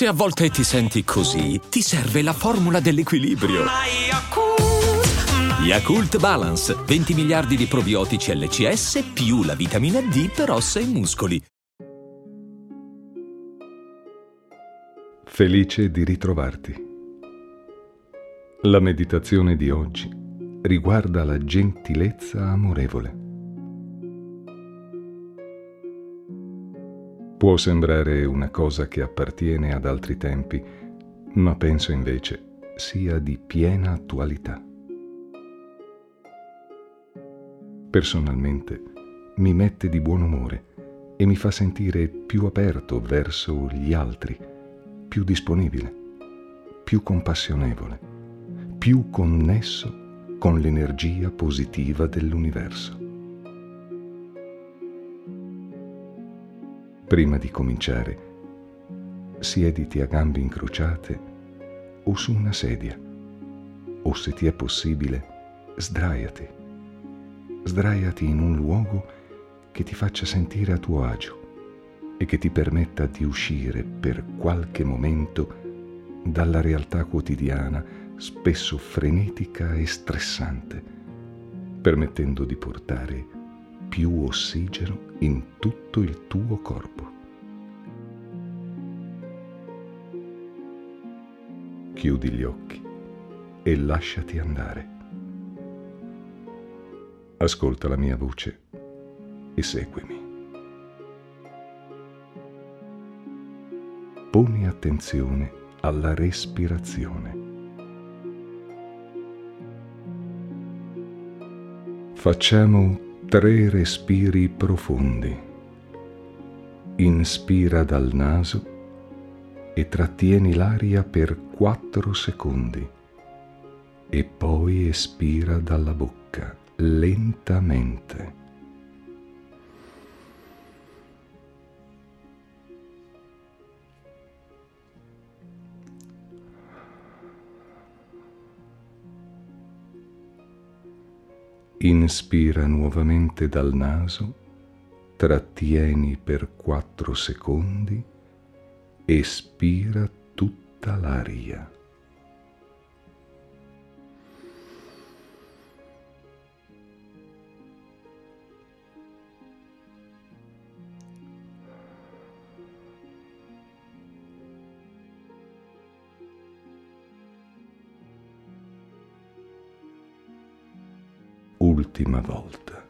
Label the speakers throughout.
Speaker 1: Se a volte ti senti così, ti serve la formula dell'equilibrio. Yakult Balance, 20 miliardi di probiotici LCS più la vitamina D per ossa e muscoli.
Speaker 2: Felice di ritrovarti. La meditazione di oggi riguarda la gentilezza amorevole. Può sembrare una cosa che appartiene ad altri tempi, ma penso invece sia di piena attualità. Personalmente mi mette di buon umore e mi fa sentire più aperto verso gli altri, più disponibile, più compassionevole, più connesso con l'energia positiva dell'universo. Prima di cominciare, siediti a gambe incrociate o su una sedia, o se ti è possibile, sdraiati. Sdraiati in un luogo che ti faccia sentire a tuo agio e che ti permetta di uscire per qualche momento dalla realtà quotidiana, spesso frenetica e stressante, permettendo di portare più ossigeno in tutto il tuo corpo. Chiudi gli occhi e lasciati andare. Ascolta la mia voce e seguimi. Poni attenzione alla respirazione. Facciamo tre respiri profondi. Inspira dal naso e trattieni l'aria per quattro secondi e poi espira dalla bocca lentamente. Inspira nuovamente dal naso, trattieni per 4 secondi, espira tutta l'aria. Ultima volta.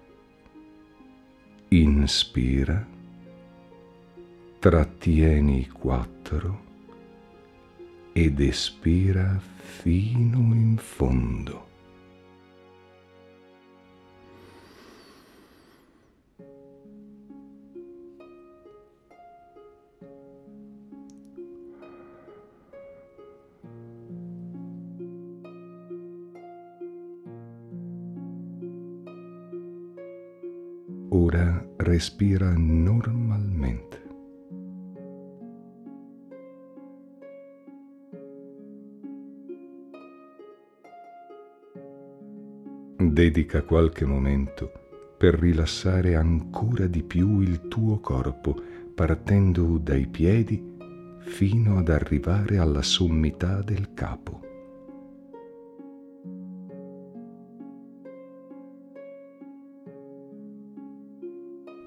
Speaker 2: Inspira, trattieni quattro ed espira fino in fondo. Ora respira normalmente. Dedica qualche momento per rilassare ancora di più il tuo corpo, partendo dai piedi fino ad arrivare alla sommità del capo.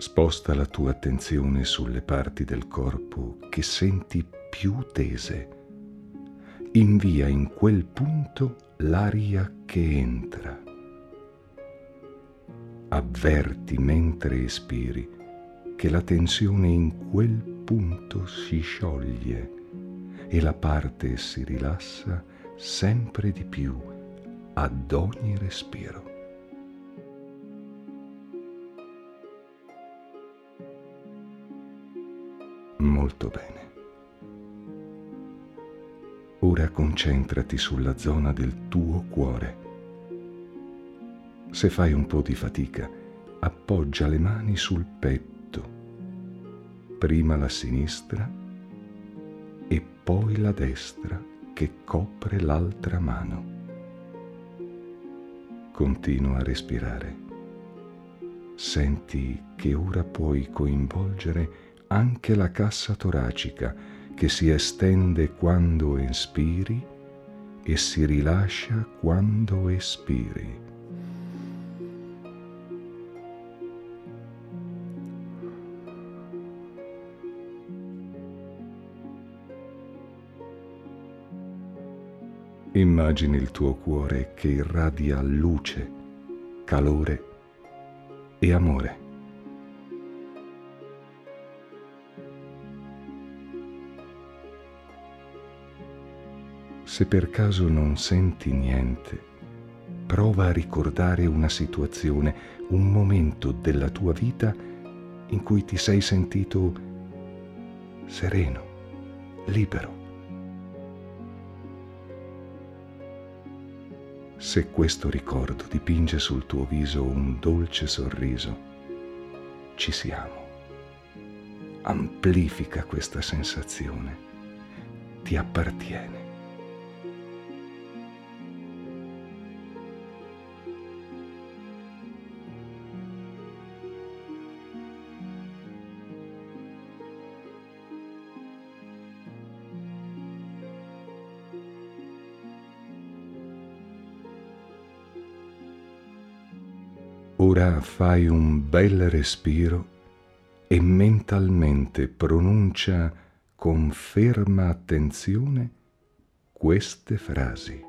Speaker 2: Sposta la tua attenzione sulle parti del corpo che senti più tese. Invia in quel punto l'aria che entra. Avverti mentre espiri che la tensione in quel punto si scioglie e la parte si rilassa sempre di più ad ogni respiro. Molto bene. Ora concentrati sulla zona del tuo cuore. Se fai un po' di fatica, appoggia le mani sul petto, prima la sinistra e poi la destra che copre l'altra mano. Continua a respirare. Senti che ora puoi coinvolgere anche la cassa toracica che si estende quando inspiri e si rilascia quando espiri. Immagini il tuo cuore che irradia luce, calore e amore. Se per caso non senti niente, prova a ricordare una situazione, un momento della tua vita in cui ti sei sentito sereno, libero. Se questo ricordo dipinge sul tuo viso un dolce sorriso, ci siamo. Amplifica questa sensazione. Ti appartiene. Ora fai un bel respiro e mentalmente pronuncia con ferma attenzione queste frasi.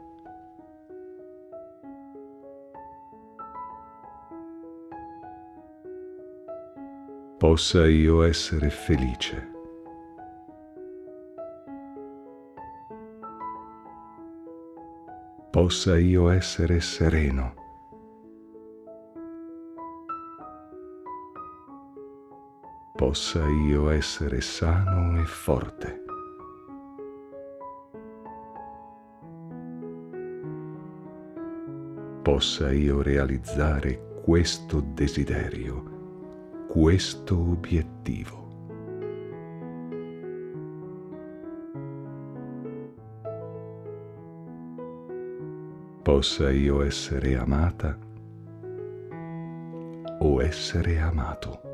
Speaker 2: Possa io essere felice. Possa io essere sereno. Possa io essere sano e forte. Possa io realizzare questo desiderio, questo obiettivo. Possa io essere amata o essere amato.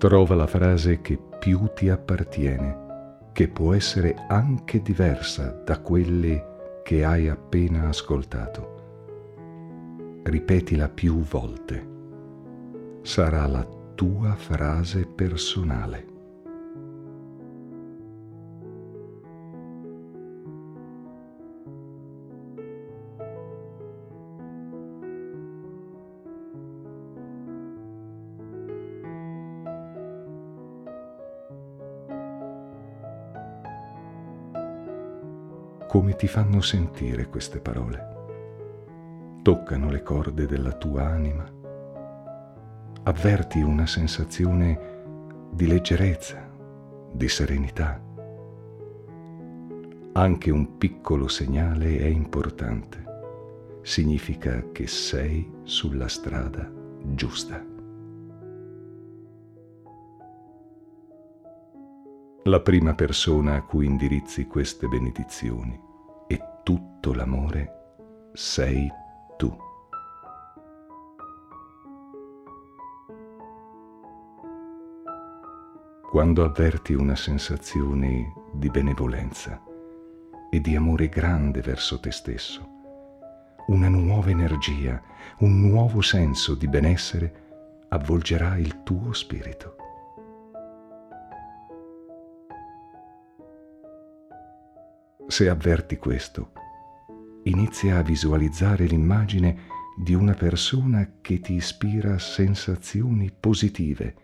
Speaker 2: Trova la frase che più ti appartiene, che può essere anche diversa da quelle che hai appena ascoltato. Ripetila più volte. Sarà la tua frase personale. Ti fanno sentire queste parole. Toccano le corde della tua anima. Avverti una sensazione di leggerezza, di serenità. Anche un piccolo segnale è importante. Significa che sei sulla strada giusta. La prima persona a cui indirizzi queste benedizioni tutto l'amore sei tu. Quando avverti una sensazione di benevolenza e di amore grande verso te stesso, una nuova energia, un nuovo senso di benessere avvolgerà il tuo spirito. Se avverti questo, inizia a visualizzare l'immagine di una persona che ti ispira sensazioni positive,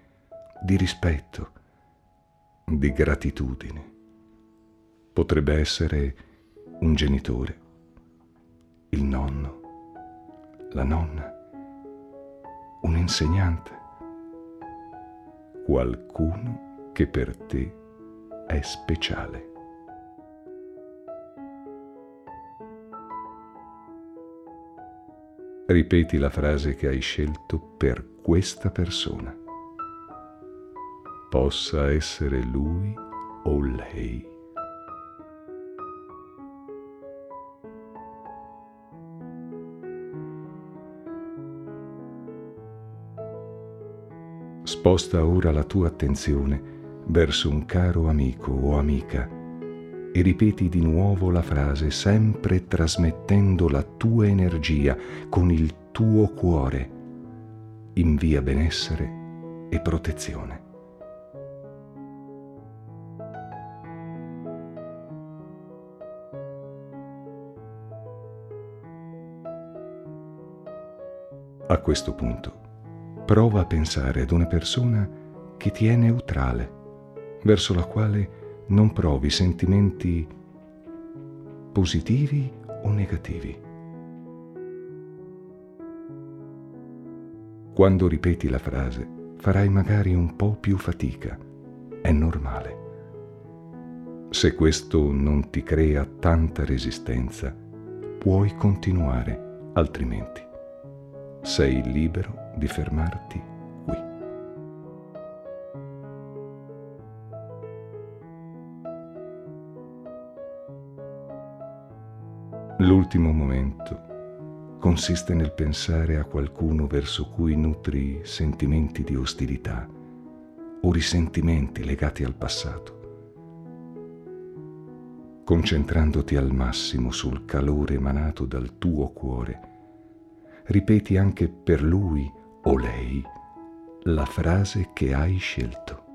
Speaker 2: di rispetto, di gratitudine. Potrebbe essere un genitore, il nonno, la nonna, un insegnante, qualcuno che per te è speciale. Ripeti la frase che hai scelto per questa persona. Possa essere lui o lei. Sposta ora la tua attenzione verso un caro amico o amica e ripeti di nuovo la frase sempre trasmettendo la tua energia con il tuo cuore. Invia benessere e protezione. A questo punto prova a pensare ad una persona che ti è neutrale, verso la quale non provi sentimenti positivi o negativi. Quando ripeti la frase, farai magari un po' più fatica. È normale. Se questo non ti crea tanta resistenza, puoi continuare, altrimenti sei libero di fermarti L'ultimo momento consiste nel pensare a qualcuno verso cui nutri sentimenti di ostilità o risentimenti legati al passato. Concentrandoti al massimo sul calore emanato dal tuo cuore, ripeti anche per lui o lei la frase che hai scelto.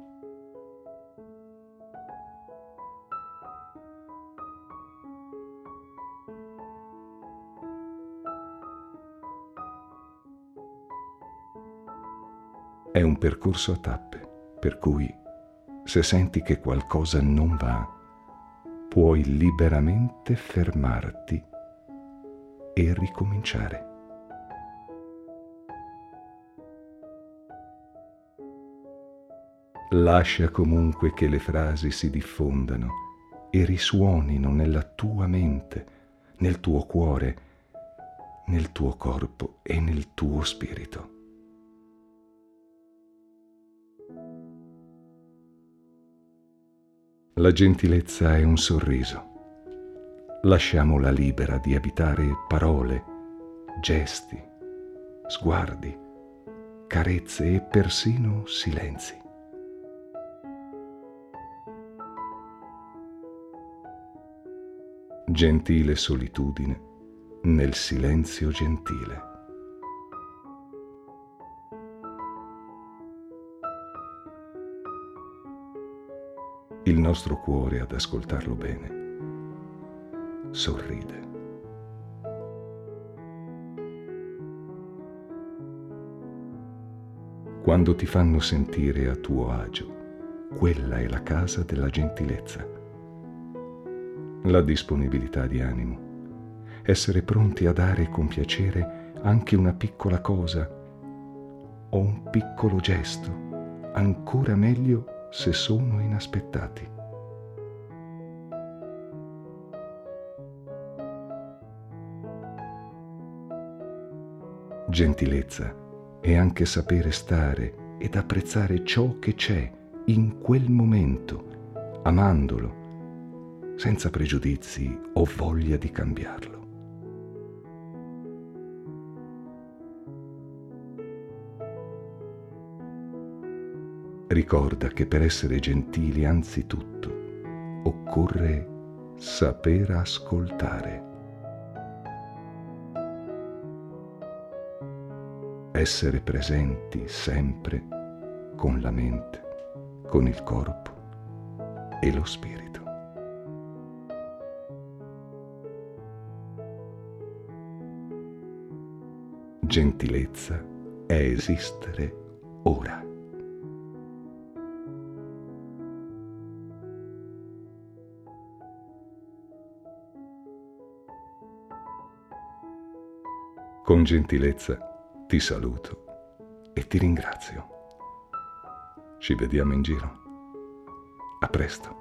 Speaker 2: È un percorso a tappe, per cui se senti che qualcosa non va, puoi liberamente fermarti e ricominciare. Lascia comunque che le frasi si diffondano e risuonino nella tua mente, nel tuo cuore, nel tuo corpo e nel tuo spirito. La gentilezza è un sorriso. Lasciamola libera di abitare parole, gesti, sguardi, carezze e persino silenzi. gentile solitudine nel silenzio gentile. Il nostro cuore, ad ascoltarlo bene, sorride. Quando ti fanno sentire a tuo agio, quella è la casa della gentilezza. La disponibilità di animo, essere pronti a dare con piacere anche una piccola cosa o un piccolo gesto, ancora meglio se sono inaspettati. Gentilezza è anche sapere stare ed apprezzare ciò che c'è in quel momento, amandolo senza pregiudizi o voglia di cambiarlo. Ricorda che per essere gentili anzitutto occorre saper ascoltare. Essere presenti sempre con la mente, con il corpo e lo spirito. gentilezza è esistere ora. Con gentilezza ti saluto e ti ringrazio. Ci vediamo in giro. A presto.